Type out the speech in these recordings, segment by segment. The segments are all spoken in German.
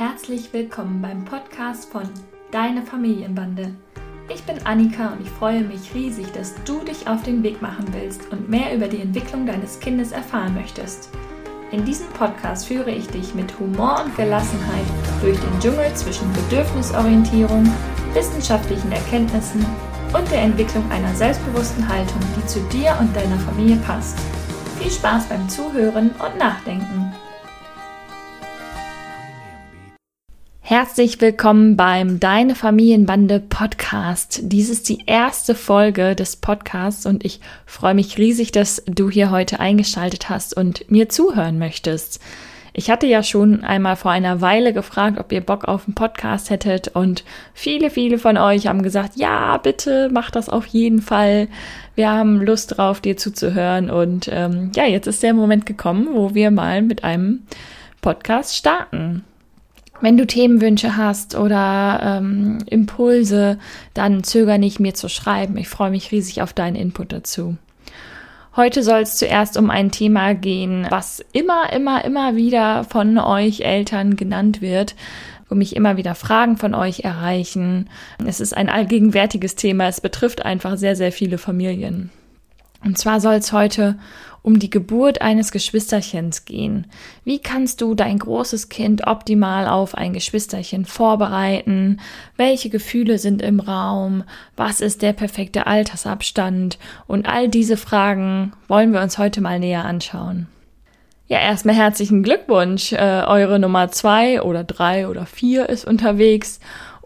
Herzlich willkommen beim Podcast von Deine Familienbande. Ich bin Annika und ich freue mich riesig, dass du dich auf den Weg machen willst und mehr über die Entwicklung deines Kindes erfahren möchtest. In diesem Podcast führe ich dich mit Humor und Gelassenheit durch den Dschungel zwischen Bedürfnisorientierung, wissenschaftlichen Erkenntnissen und der Entwicklung einer selbstbewussten Haltung, die zu dir und deiner Familie passt. Viel Spaß beim Zuhören und Nachdenken. Herzlich willkommen beim Deine Familienbande Podcast. Dies ist die erste Folge des Podcasts und ich freue mich riesig, dass du hier heute eingeschaltet hast und mir zuhören möchtest. Ich hatte ja schon einmal vor einer Weile gefragt, ob ihr Bock auf einen Podcast hättet und viele, viele von euch haben gesagt, ja, bitte mach das auf jeden Fall. Wir haben Lust drauf, dir zuzuhören und ähm, ja, jetzt ist der Moment gekommen, wo wir mal mit einem Podcast starten. Wenn du Themenwünsche hast oder ähm, Impulse, dann zöger nicht, mir zu schreiben. Ich freue mich riesig auf deinen Input dazu. Heute soll es zuerst um ein Thema gehen, was immer, immer, immer wieder von euch Eltern genannt wird, wo mich immer wieder Fragen von euch erreichen. Es ist ein allgegenwärtiges Thema. Es betrifft einfach sehr, sehr viele Familien. Und zwar soll es heute um die Geburt eines Geschwisterchens gehen. Wie kannst du dein großes Kind optimal auf ein Geschwisterchen vorbereiten? Welche Gefühle sind im Raum? Was ist der perfekte Altersabstand? Und all diese Fragen wollen wir uns heute mal näher anschauen. Ja, erstmal herzlichen Glückwunsch. Äh, eure Nummer zwei oder drei oder vier ist unterwegs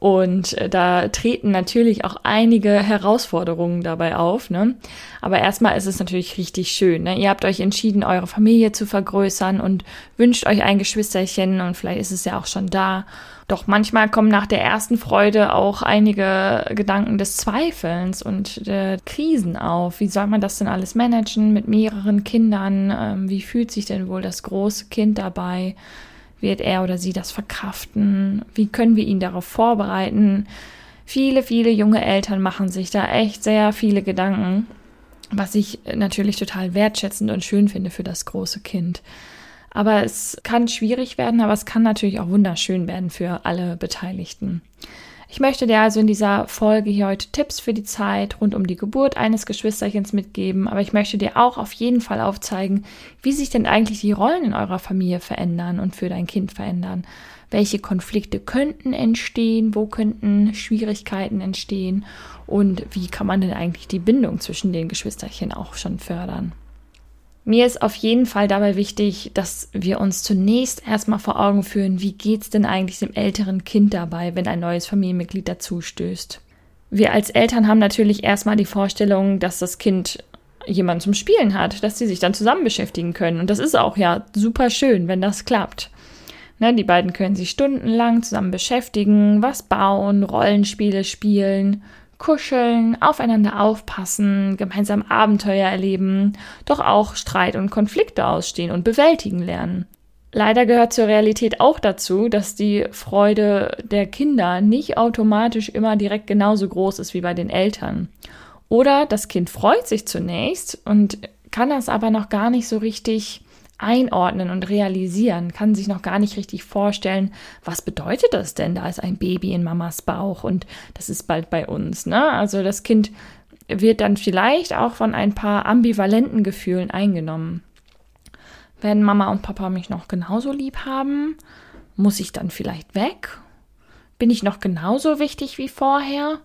und äh, da treten natürlich auch einige Herausforderungen dabei auf. Ne? Aber erstmal ist es natürlich richtig schön. Ne? Ihr habt euch entschieden, eure Familie zu vergrößern und wünscht euch ein Geschwisterchen und vielleicht ist es ja auch schon da. Doch manchmal kommen nach der ersten Freude auch einige Gedanken des Zweifelns und der Krisen auf. Wie soll man das denn alles managen mit mehreren Kindern? Ähm, wie fühlt sich denn wohl das große Kind dabei? Wird er oder sie das verkraften? Wie können wir ihn darauf vorbereiten? Viele, viele junge Eltern machen sich da echt sehr viele Gedanken, was ich natürlich total wertschätzend und schön finde für das große Kind. Aber es kann schwierig werden, aber es kann natürlich auch wunderschön werden für alle Beteiligten. Ich möchte dir also in dieser Folge hier heute Tipps für die Zeit rund um die Geburt eines Geschwisterchens mitgeben, aber ich möchte dir auch auf jeden Fall aufzeigen, wie sich denn eigentlich die Rollen in eurer Familie verändern und für dein Kind verändern. Welche Konflikte könnten entstehen, wo könnten Schwierigkeiten entstehen und wie kann man denn eigentlich die Bindung zwischen den Geschwisterchen auch schon fördern. Mir ist auf jeden Fall dabei wichtig, dass wir uns zunächst erstmal vor Augen führen, wie geht's denn eigentlich dem älteren Kind dabei, wenn ein neues Familienmitglied dazustößt. Wir als Eltern haben natürlich erstmal die Vorstellung, dass das Kind jemanden zum Spielen hat, dass sie sich dann zusammen beschäftigen können. Und das ist auch ja super schön, wenn das klappt. Ne, die beiden können sich stundenlang zusammen beschäftigen, was bauen, Rollenspiele spielen, kuscheln, aufeinander aufpassen, gemeinsam Abenteuer erleben, doch auch Streit und Konflikte ausstehen und bewältigen lernen. Leider gehört zur Realität auch dazu, dass die Freude der Kinder nicht automatisch immer direkt genauso groß ist wie bei den Eltern. Oder das Kind freut sich zunächst und kann das aber noch gar nicht so richtig einordnen und realisieren, kann sich noch gar nicht richtig vorstellen, was bedeutet das denn? Da ist ein Baby in Mamas Bauch und das ist bald bei uns. Ne? Also das Kind wird dann vielleicht auch von ein paar ambivalenten Gefühlen eingenommen. Werden Mama und Papa mich noch genauso lieb haben? Muss ich dann vielleicht weg? Bin ich noch genauso wichtig wie vorher?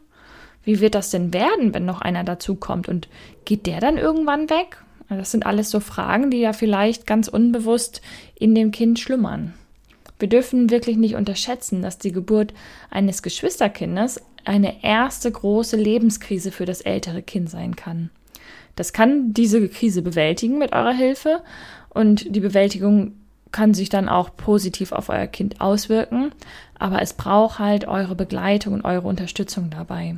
Wie wird das denn werden, wenn noch einer dazukommt? Und geht der dann irgendwann weg? Das sind alles so Fragen, die ja vielleicht ganz unbewusst in dem Kind schlummern. Wir dürfen wirklich nicht unterschätzen, dass die Geburt eines Geschwisterkindes eine erste große Lebenskrise für das ältere Kind sein kann. Das kann diese Krise bewältigen mit eurer Hilfe und die Bewältigung kann sich dann auch positiv auf euer Kind auswirken, aber es braucht halt eure Begleitung und eure Unterstützung dabei.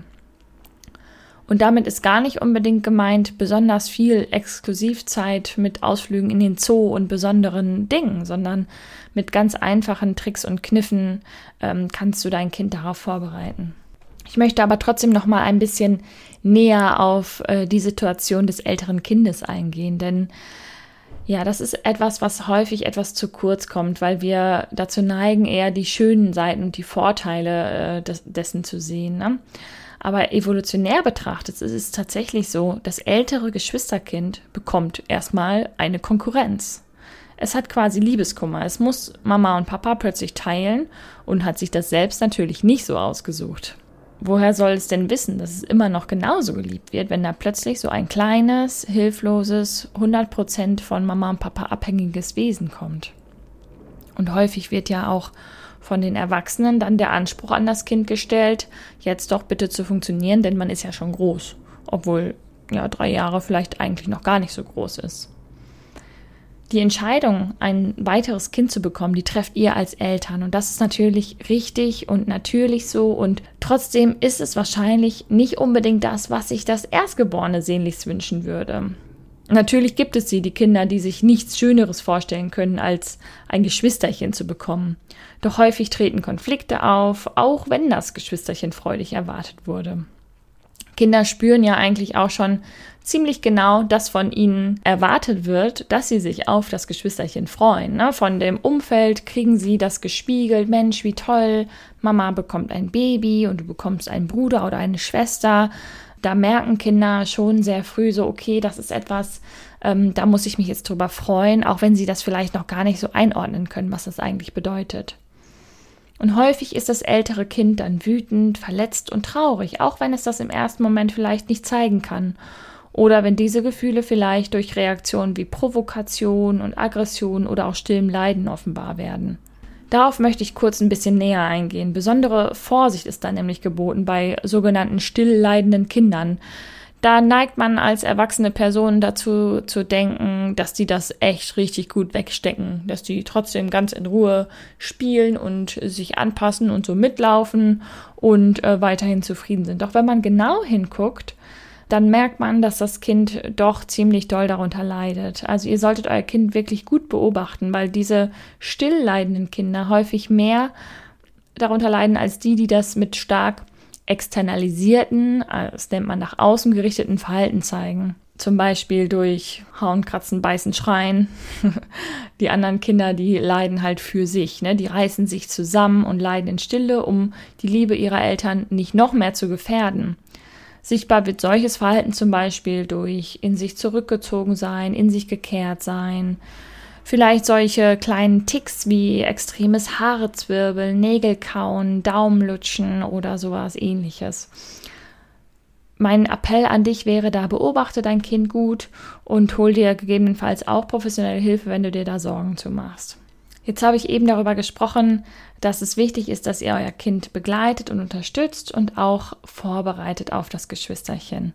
Und damit ist gar nicht unbedingt gemeint besonders viel Exklusivzeit mit Ausflügen in den Zoo und besonderen Dingen, sondern mit ganz einfachen Tricks und Kniffen ähm, kannst du dein Kind darauf vorbereiten. Ich möchte aber trotzdem noch mal ein bisschen näher auf äh, die Situation des älteren Kindes eingehen, denn Ja, das ist etwas, was häufig etwas zu kurz kommt, weil wir dazu neigen, eher die schönen Seiten und die Vorteile äh, des, dessen zu sehen. Ne? Aber evolutionär betrachtet ist es tatsächlich so, das ältere Geschwisterkind bekommt erstmal eine Konkurrenz. Es hat quasi Liebeskummer. Es muss Mama und Papa plötzlich teilen und hat sich das selbst natürlich nicht so ausgesucht. Woher soll es denn wissen, dass es immer noch genauso geliebt wird, wenn da plötzlich so ein kleines, hilfloses, 100% von Mama und Papa abhängiges Wesen kommt? Und häufig wird ja auch von den Erwachsenen dann der Anspruch an das Kind gestellt, jetzt doch bitte zu funktionieren, denn man ist ja schon groß, obwohl ja drei Jahre vielleicht eigentlich noch gar nicht so groß ist. Die Entscheidung, ein weiteres Kind zu bekommen, die trefft ihr als Eltern. Und das ist natürlich richtig und natürlich so. Und trotzdem ist es wahrscheinlich nicht unbedingt das, was sich das Erstgeborene sehnlichst wünschen würde. Natürlich gibt es sie, die Kinder, die sich nichts Schöneres vorstellen können, als ein Geschwisterchen zu bekommen. Doch häufig treten Konflikte auf, auch wenn das Geschwisterchen freudig erwartet wurde. Kinder spüren ja eigentlich auch schon ziemlich genau, dass von ihnen erwartet wird, dass sie sich auf das Geschwisterchen freuen. Ne? Von dem Umfeld kriegen sie das gespiegelt, Mensch, wie toll, Mama bekommt ein Baby und du bekommst einen Bruder oder eine Schwester da merken Kinder schon sehr früh so, okay, das ist etwas, ähm, da muss ich mich jetzt drüber freuen, auch wenn sie das vielleicht noch gar nicht so einordnen können, was das eigentlich bedeutet. Und häufig ist das ältere Kind dann wütend, verletzt und traurig, auch wenn es das im ersten Moment vielleicht nicht zeigen kann. Oder wenn diese Gefühle vielleicht durch Reaktionen wie Provokation und Aggression oder auch stillem Leiden offenbar werden. Darauf möchte ich kurz ein bisschen näher eingehen. Besondere Vorsicht ist da nämlich geboten bei sogenannten stillleidenden Kindern. Da neigt man als erwachsene Person dazu zu denken, dass die das echt richtig gut wegstecken, dass die trotzdem ganz in Ruhe spielen und sich anpassen und so mitlaufen und äh, weiterhin zufrieden sind. Doch wenn man genau hinguckt, dann merkt man, dass das Kind doch ziemlich doll darunter leidet. Also ihr solltet euer Kind wirklich gut beobachten, weil diese stillleidenden Kinder häufig mehr darunter leiden als die, die das mit stark externalisierten, das nennt man nach außen gerichteten Verhalten zeigen. Zum Beispiel durch Hauen, Kratzen, Beißen, Schreien. Die anderen Kinder, die leiden halt für sich. Ne? Die reißen sich zusammen und leiden in Stille, um die Liebe ihrer Eltern nicht noch mehr zu gefährden. Sichtbar wird solches Verhalten zum Beispiel durch in sich zurückgezogen sein, in sich gekehrt sein, vielleicht solche kleinen Ticks wie extremes Haarezwirbeln, Nägel kauen, Daumenlutschen oder sowas ähnliches. Mein Appell an dich wäre da, beobachte dein Kind gut und hol dir gegebenenfalls auch professionelle Hilfe, wenn du dir da Sorgen zu machst. Jetzt habe ich eben darüber gesprochen, dass es wichtig ist, dass ihr euer Kind begleitet und unterstützt und auch vorbereitet auf das Geschwisterchen.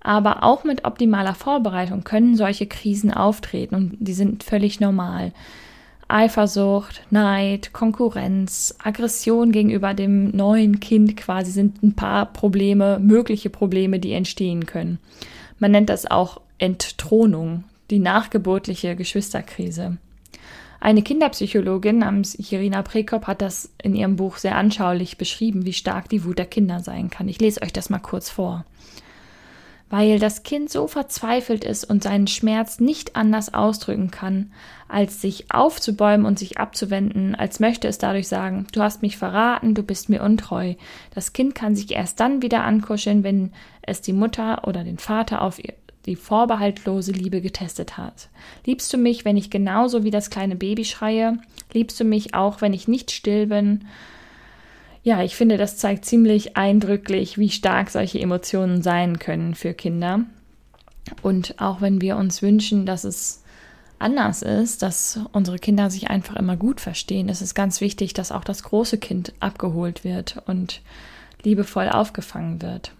Aber auch mit optimaler Vorbereitung können solche Krisen auftreten und die sind völlig normal. Eifersucht, Neid, Konkurrenz, Aggression gegenüber dem neuen Kind quasi sind ein paar Probleme, mögliche Probleme, die entstehen können. Man nennt das auch Entthronung, die nachgeburtliche Geschwisterkrise. Eine Kinderpsychologin namens Irina Prekop hat das in ihrem Buch sehr anschaulich beschrieben, wie stark die Wut der Kinder sein kann. Ich lese euch das mal kurz vor. Weil das Kind so verzweifelt ist und seinen Schmerz nicht anders ausdrücken kann, als sich aufzubäumen und sich abzuwenden, als möchte es dadurch sagen, du hast mich verraten, du bist mir untreu. Das Kind kann sich erst dann wieder ankuscheln, wenn es die Mutter oder den Vater auf die vorbehaltlose Liebe getestet hat. Liebst du mich, wenn ich genauso wie das kleine Baby schreie? Liebst du mich auch, wenn ich nicht still bin? Ja, ich finde, das zeigt ziemlich eindrücklich, wie stark solche Emotionen sein können für Kinder. Und auch wenn wir uns wünschen, dass es anders ist, dass unsere Kinder sich einfach immer gut verstehen, ist es ganz wichtig, dass auch das große Kind abgeholt wird und liebevoll aufgefangen wird.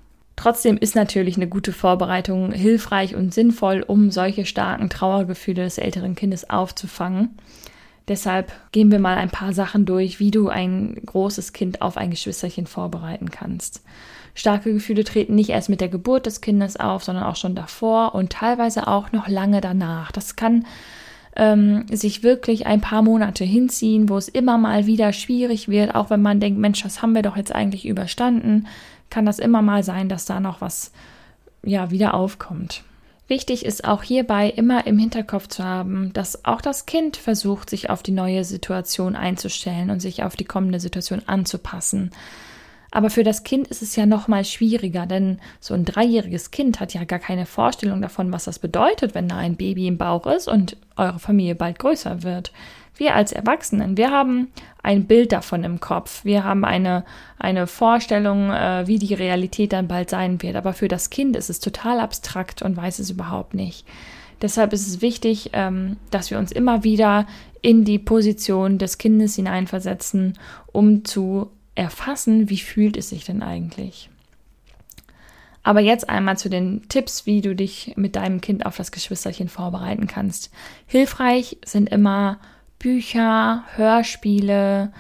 Trotzdem ist natürlich eine gute Vorbereitung hilfreich und sinnvoll, um solche starken Trauergefühle des älteren Kindes aufzufangen. Deshalb gehen wir mal ein paar Sachen durch, wie du ein großes Kind auf ein Geschwisterchen vorbereiten kannst. Starke Gefühle treten nicht erst mit der Geburt des Kindes auf, sondern auch schon davor und teilweise auch noch lange danach. Das kann ähm, sich wirklich ein paar Monate hinziehen, wo es immer mal wieder schwierig wird, auch wenn man denkt, Mensch, das haben wir doch jetzt eigentlich überstanden kann das immer mal sein, dass da noch was ja wieder aufkommt. Wichtig ist auch hierbei immer im Hinterkopf zu haben, dass auch das Kind versucht, sich auf die neue Situation einzustellen und sich auf die kommende Situation anzupassen. Aber für das Kind ist es ja noch mal schwieriger, denn so ein dreijähriges Kind hat ja gar keine Vorstellung davon, was das bedeutet, wenn da ein Baby im Bauch ist und eure Familie bald größer wird. Wir als Erwachsenen, wir haben ein Bild davon im Kopf. Wir haben eine, eine Vorstellung, äh, wie die Realität dann bald sein wird. Aber für das Kind ist es total abstrakt und weiß es überhaupt nicht. Deshalb ist es wichtig, ähm, dass wir uns immer wieder in die Position des Kindes hineinversetzen, um zu erfassen, wie fühlt es sich denn eigentlich. Aber jetzt einmal zu den Tipps, wie du dich mit deinem Kind auf das Geschwisterchen vorbereiten kannst. Hilfreich sind immer Bücher, Hörspiele,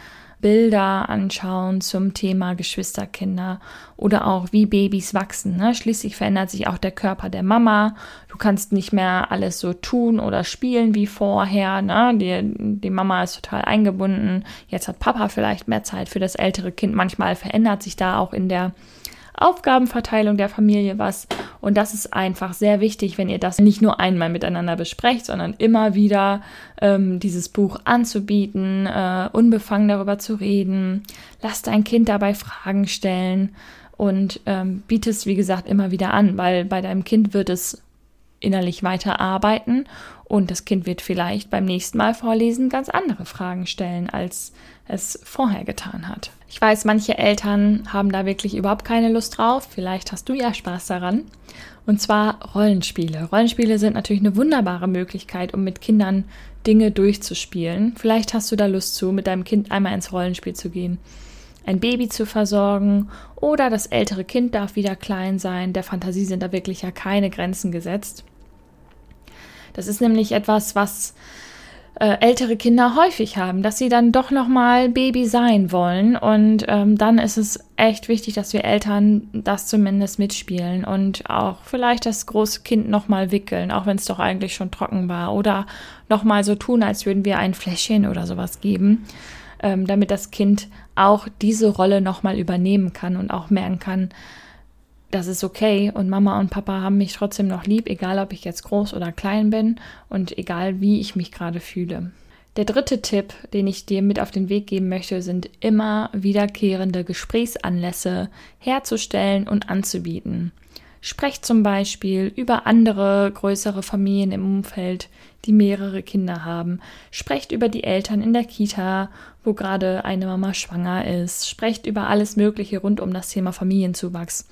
Bilder anschauen zum Thema Geschwisterkinder oder auch wie Babys wachsen. Ne? Schließlich verändert sich auch der Körper der Mama. Du kannst nicht mehr alles so tun oder spielen wie vorher. Ne? Die, die Mama ist total eingebunden. Jetzt hat Papa vielleicht mehr Zeit für das ältere Kind. Manchmal verändert sich da auch in der Aufgabenverteilung der Familie was. Und das ist einfach sehr wichtig, wenn ihr das nicht nur einmal miteinander besprecht, sondern immer wieder ähm, dieses Buch anzubieten, äh, unbefangen darüber zu reden. Lasst dein Kind dabei Fragen stellen und ähm, biete es, wie gesagt, immer wieder an, weil bei deinem Kind wird es innerlich weiter arbeiten und das Kind wird vielleicht beim nächsten Mal vorlesen ganz andere Fragen stellen, als es vorher getan hat. Ich weiß, manche Eltern haben da wirklich überhaupt keine Lust drauf. Vielleicht hast du ja Spaß daran. Und zwar Rollenspiele. Rollenspiele sind natürlich eine wunderbare Möglichkeit, um mit Kindern Dinge durchzuspielen. Vielleicht hast du da Lust zu, mit deinem Kind einmal ins Rollenspiel zu gehen. Ein Baby zu versorgen oder das ältere Kind darf wieder klein sein. Der Fantasie sind da wirklich ja keine Grenzen gesetzt. Das ist nämlich etwas, was äh, ältere Kinder häufig haben, dass sie dann doch noch mal Baby sein wollen. Und ähm, dann ist es echt wichtig, dass wir Eltern das zumindest mitspielen und auch vielleicht das große Kind noch mal wickeln, auch wenn es doch eigentlich schon trocken war oder noch mal so tun, als würden wir ein Fläschchen oder sowas geben, ähm, damit das Kind auch diese Rolle noch mal übernehmen kann und auch merken kann, das ist okay und Mama und Papa haben mich trotzdem noch lieb, egal ob ich jetzt groß oder klein bin und egal wie ich mich gerade fühle. Der dritte Tipp, den ich dir mit auf den Weg geben möchte, sind immer wiederkehrende Gesprächsanlässe herzustellen und anzubieten. Sprecht zum Beispiel über andere größere Familien im Umfeld, die mehrere Kinder haben. Sprecht über die Eltern in der Kita, wo gerade eine Mama schwanger ist. Sprecht über alles Mögliche rund um das Thema Familienzuwachs.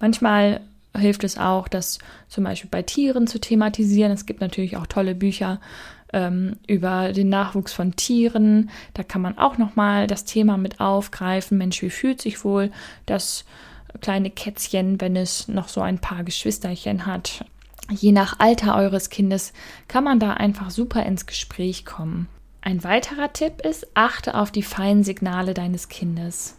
Manchmal hilft es auch, das zum Beispiel bei Tieren zu thematisieren. Es gibt natürlich auch tolle Bücher ähm, über den Nachwuchs von Tieren. Da kann man auch nochmal das Thema mit aufgreifen. Mensch, wie fühlt sich wohl das kleine Kätzchen, wenn es noch so ein paar Geschwisterchen hat? Je nach Alter eures Kindes kann man da einfach super ins Gespräch kommen. Ein weiterer Tipp ist, achte auf die feinen Signale deines Kindes.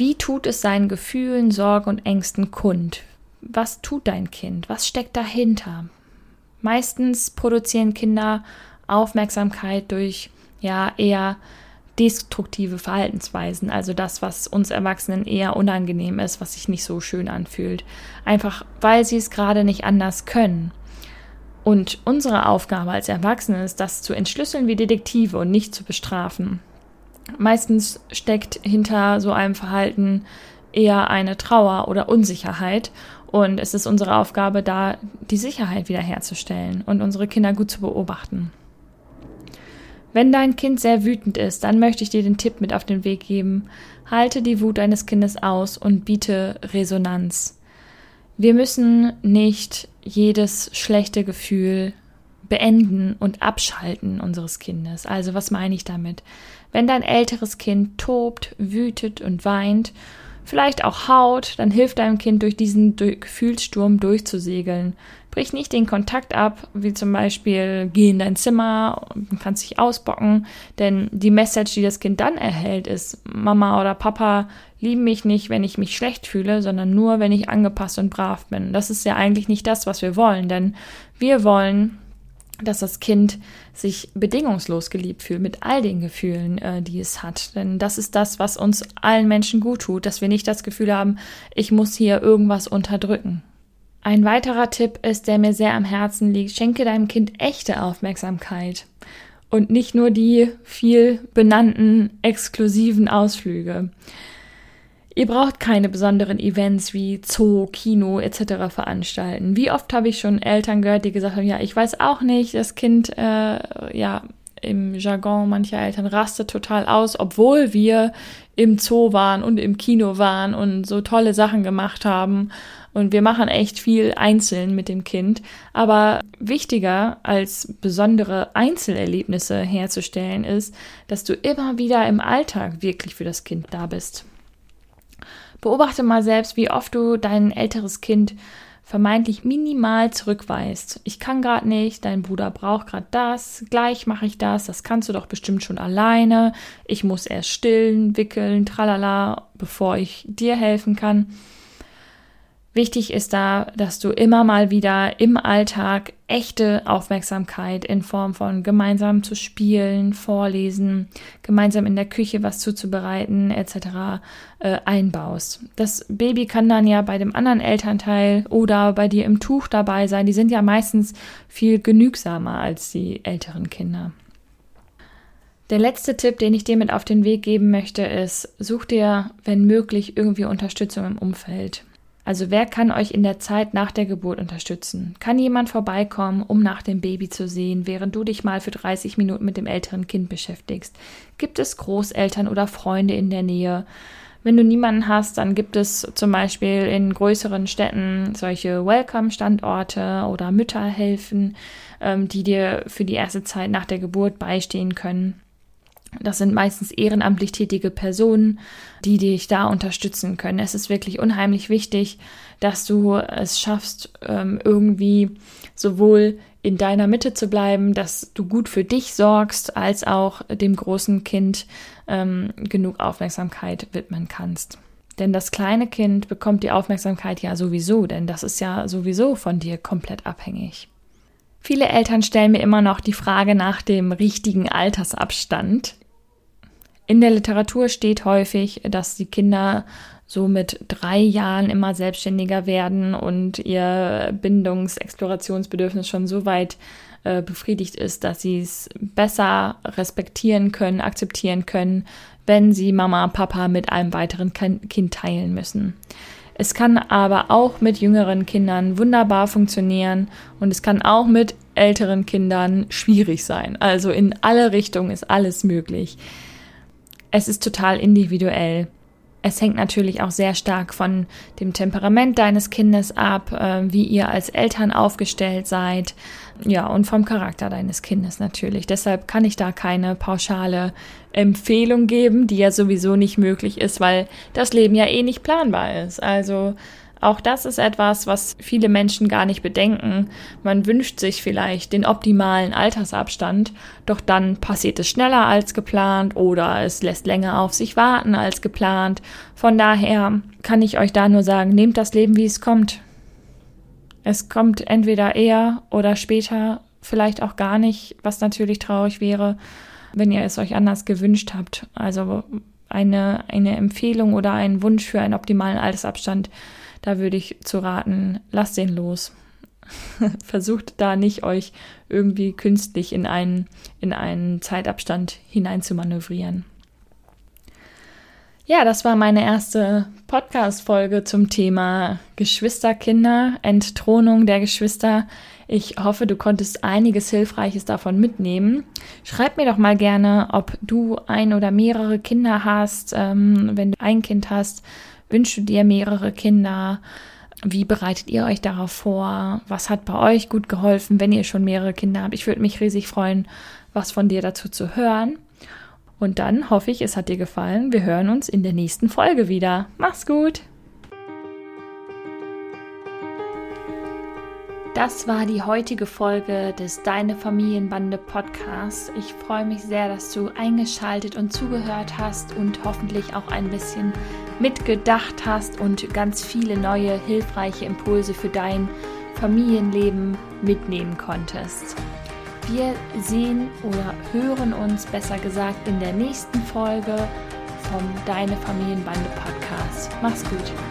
Wie tut es seinen Gefühlen, Sorgen und Ängsten kund? Was tut dein Kind? Was steckt dahinter? Meistens produzieren Kinder Aufmerksamkeit durch ja eher destruktive Verhaltensweisen, also das, was uns Erwachsenen eher unangenehm ist, was sich nicht so schön anfühlt, einfach weil sie es gerade nicht anders können. Und unsere Aufgabe als Erwachsene ist, das zu entschlüsseln wie Detektive und nicht zu bestrafen. Meistens steckt hinter so einem Verhalten eher eine Trauer oder Unsicherheit. Und es ist unsere Aufgabe, da die Sicherheit wiederherzustellen und unsere Kinder gut zu beobachten. Wenn dein Kind sehr wütend ist, dann möchte ich dir den Tipp mit auf den Weg geben. Halte die Wut deines Kindes aus und biete Resonanz. Wir müssen nicht jedes schlechte Gefühl beenden und abschalten unseres Kindes. Also was meine ich damit? Wenn dein älteres Kind tobt, wütet und weint, vielleicht auch haut, dann hilft deinem Kind durch diesen Gefühlssturm durchzusegeln. Brich nicht den Kontakt ab, wie zum Beispiel geh in dein Zimmer und kannst dich ausbocken, denn die Message, die das Kind dann erhält, ist Mama oder Papa lieben mich nicht, wenn ich mich schlecht fühle, sondern nur, wenn ich angepasst und brav bin. Das ist ja eigentlich nicht das, was wir wollen, denn wir wollen dass das Kind sich bedingungslos geliebt fühlt mit all den Gefühlen, äh, die es hat. Denn das ist das, was uns allen Menschen gut tut, dass wir nicht das Gefühl haben, ich muss hier irgendwas unterdrücken. Ein weiterer Tipp ist, der mir sehr am Herzen liegt, schenke deinem Kind echte Aufmerksamkeit und nicht nur die viel benannten exklusiven Ausflüge. Ihr braucht keine besonderen Events wie Zoo, Kino etc. veranstalten. Wie oft habe ich schon Eltern gehört, die gesagt haben, ja, ich weiß auch nicht, das Kind, äh, ja, im Jargon mancher Eltern rastet total aus, obwohl wir im Zoo waren und im Kino waren und so tolle Sachen gemacht haben. Und wir machen echt viel einzeln mit dem Kind. Aber wichtiger als besondere Einzelerlebnisse herzustellen ist, dass du immer wieder im Alltag wirklich für das Kind da bist. Beobachte mal selbst, wie oft du dein älteres Kind vermeintlich minimal zurückweist. Ich kann gerade nicht, dein Bruder braucht gerade das, gleich mache ich das, das kannst du doch bestimmt schon alleine. Ich muss erst stillen, wickeln, tralala, bevor ich dir helfen kann. Wichtig ist da, dass du immer mal wieder im Alltag echte Aufmerksamkeit in Form von gemeinsam zu spielen, vorlesen, gemeinsam in der Küche was zuzubereiten etc. Äh, einbaust. Das Baby kann dann ja bei dem anderen Elternteil oder bei dir im Tuch dabei sein. Die sind ja meistens viel genügsamer als die älteren Kinder. Der letzte Tipp, den ich dir mit auf den Weg geben möchte, ist, such dir, wenn möglich, irgendwie Unterstützung im Umfeld. Also wer kann euch in der Zeit nach der Geburt unterstützen? Kann jemand vorbeikommen, um nach dem Baby zu sehen, während du dich mal für 30 Minuten mit dem älteren Kind beschäftigst? Gibt es Großeltern oder Freunde in der Nähe? Wenn du niemanden hast, dann gibt es zum Beispiel in größeren Städten solche Welcome-Standorte oder Mütterhelfen, ähm, die dir für die erste Zeit nach der Geburt beistehen können. Das sind meistens ehrenamtlich tätige Personen, die dich da unterstützen können. Es ist wirklich unheimlich wichtig, dass du es schaffst, ähm, irgendwie sowohl in deiner Mitte zu bleiben, dass du gut für dich sorgst, als auch dem großen Kind ähm, genug Aufmerksamkeit widmen kannst. Denn das kleine Kind bekommt die Aufmerksamkeit ja sowieso, denn das ist ja sowieso von dir komplett abhängig. Viele Eltern stellen mir immer noch die Frage nach dem richtigen Altersabstand. In der Literatur steht häufig, dass die Kinder so mit drei Jahren immer selbstständiger werden und ihr Bindungs-Explorationsbedürfnis schon so weit äh, befriedigt ist, dass sie es besser respektieren können, akzeptieren können, wenn sie Mama, Papa mit einem weiteren Kind teilen müssen. Es kann aber auch mit jüngeren Kindern wunderbar funktionieren und es kann auch mit älteren Kindern schwierig sein. Also in alle Richtungen ist alles möglich. Es ist total individuell. Es hängt natürlich auch sehr stark von dem Temperament deines Kindes ab, äh, wie ihr als Eltern aufgestellt seid, ja, und vom Charakter deines Kindes natürlich. Deshalb kann ich da keine pauschale Empfehlung geben, die ja sowieso nicht möglich ist, weil das Leben ja eh nicht planbar ist. Also auch das ist etwas, was viele Menschen gar nicht bedenken. Man wünscht sich vielleicht den optimalen Altersabstand, doch dann passiert es schneller als geplant oder es lässt länger auf sich warten als geplant. Von daher kann ich euch da nur sagen, nehmt das Leben, wie es kommt. Es kommt entweder eher oder später, vielleicht auch gar nicht, was natürlich traurig wäre, wenn ihr es euch anders gewünscht habt. Also eine, eine Empfehlung oder ein Wunsch für einen optimalen Altersabstand da würde ich zu raten, lasst den los. Versucht da nicht euch irgendwie künstlich in einen, in einen Zeitabstand hinein zu manövrieren. Ja, das war meine erste Podcast-Folge zum Thema Geschwisterkinder, Entthronung der Geschwister. Ich hoffe, du konntest einiges Hilfreiches davon mitnehmen. Schreib mir doch mal gerne, ob du ein oder mehrere Kinder hast, ähm, wenn du ein Kind hast, Wünschst du dir mehrere Kinder? Wie bereitet ihr euch darauf vor? Was hat bei euch gut geholfen, wenn ihr schon mehrere Kinder habt? Ich würde mich riesig freuen, was von dir dazu zu hören. Und dann hoffe ich, es hat dir gefallen. Wir hören uns in der nächsten Folge wieder. Mach's gut! Das war die heutige Folge des Deine Familienbande Podcasts. Ich freue mich sehr, dass du eingeschaltet und zugehört hast und hoffentlich auch ein bisschen mitgedacht hast und ganz viele neue hilfreiche Impulse für dein Familienleben mitnehmen konntest. Wir sehen oder hören uns besser gesagt in der nächsten Folge vom Deine Familienbande Podcast. Mach's gut.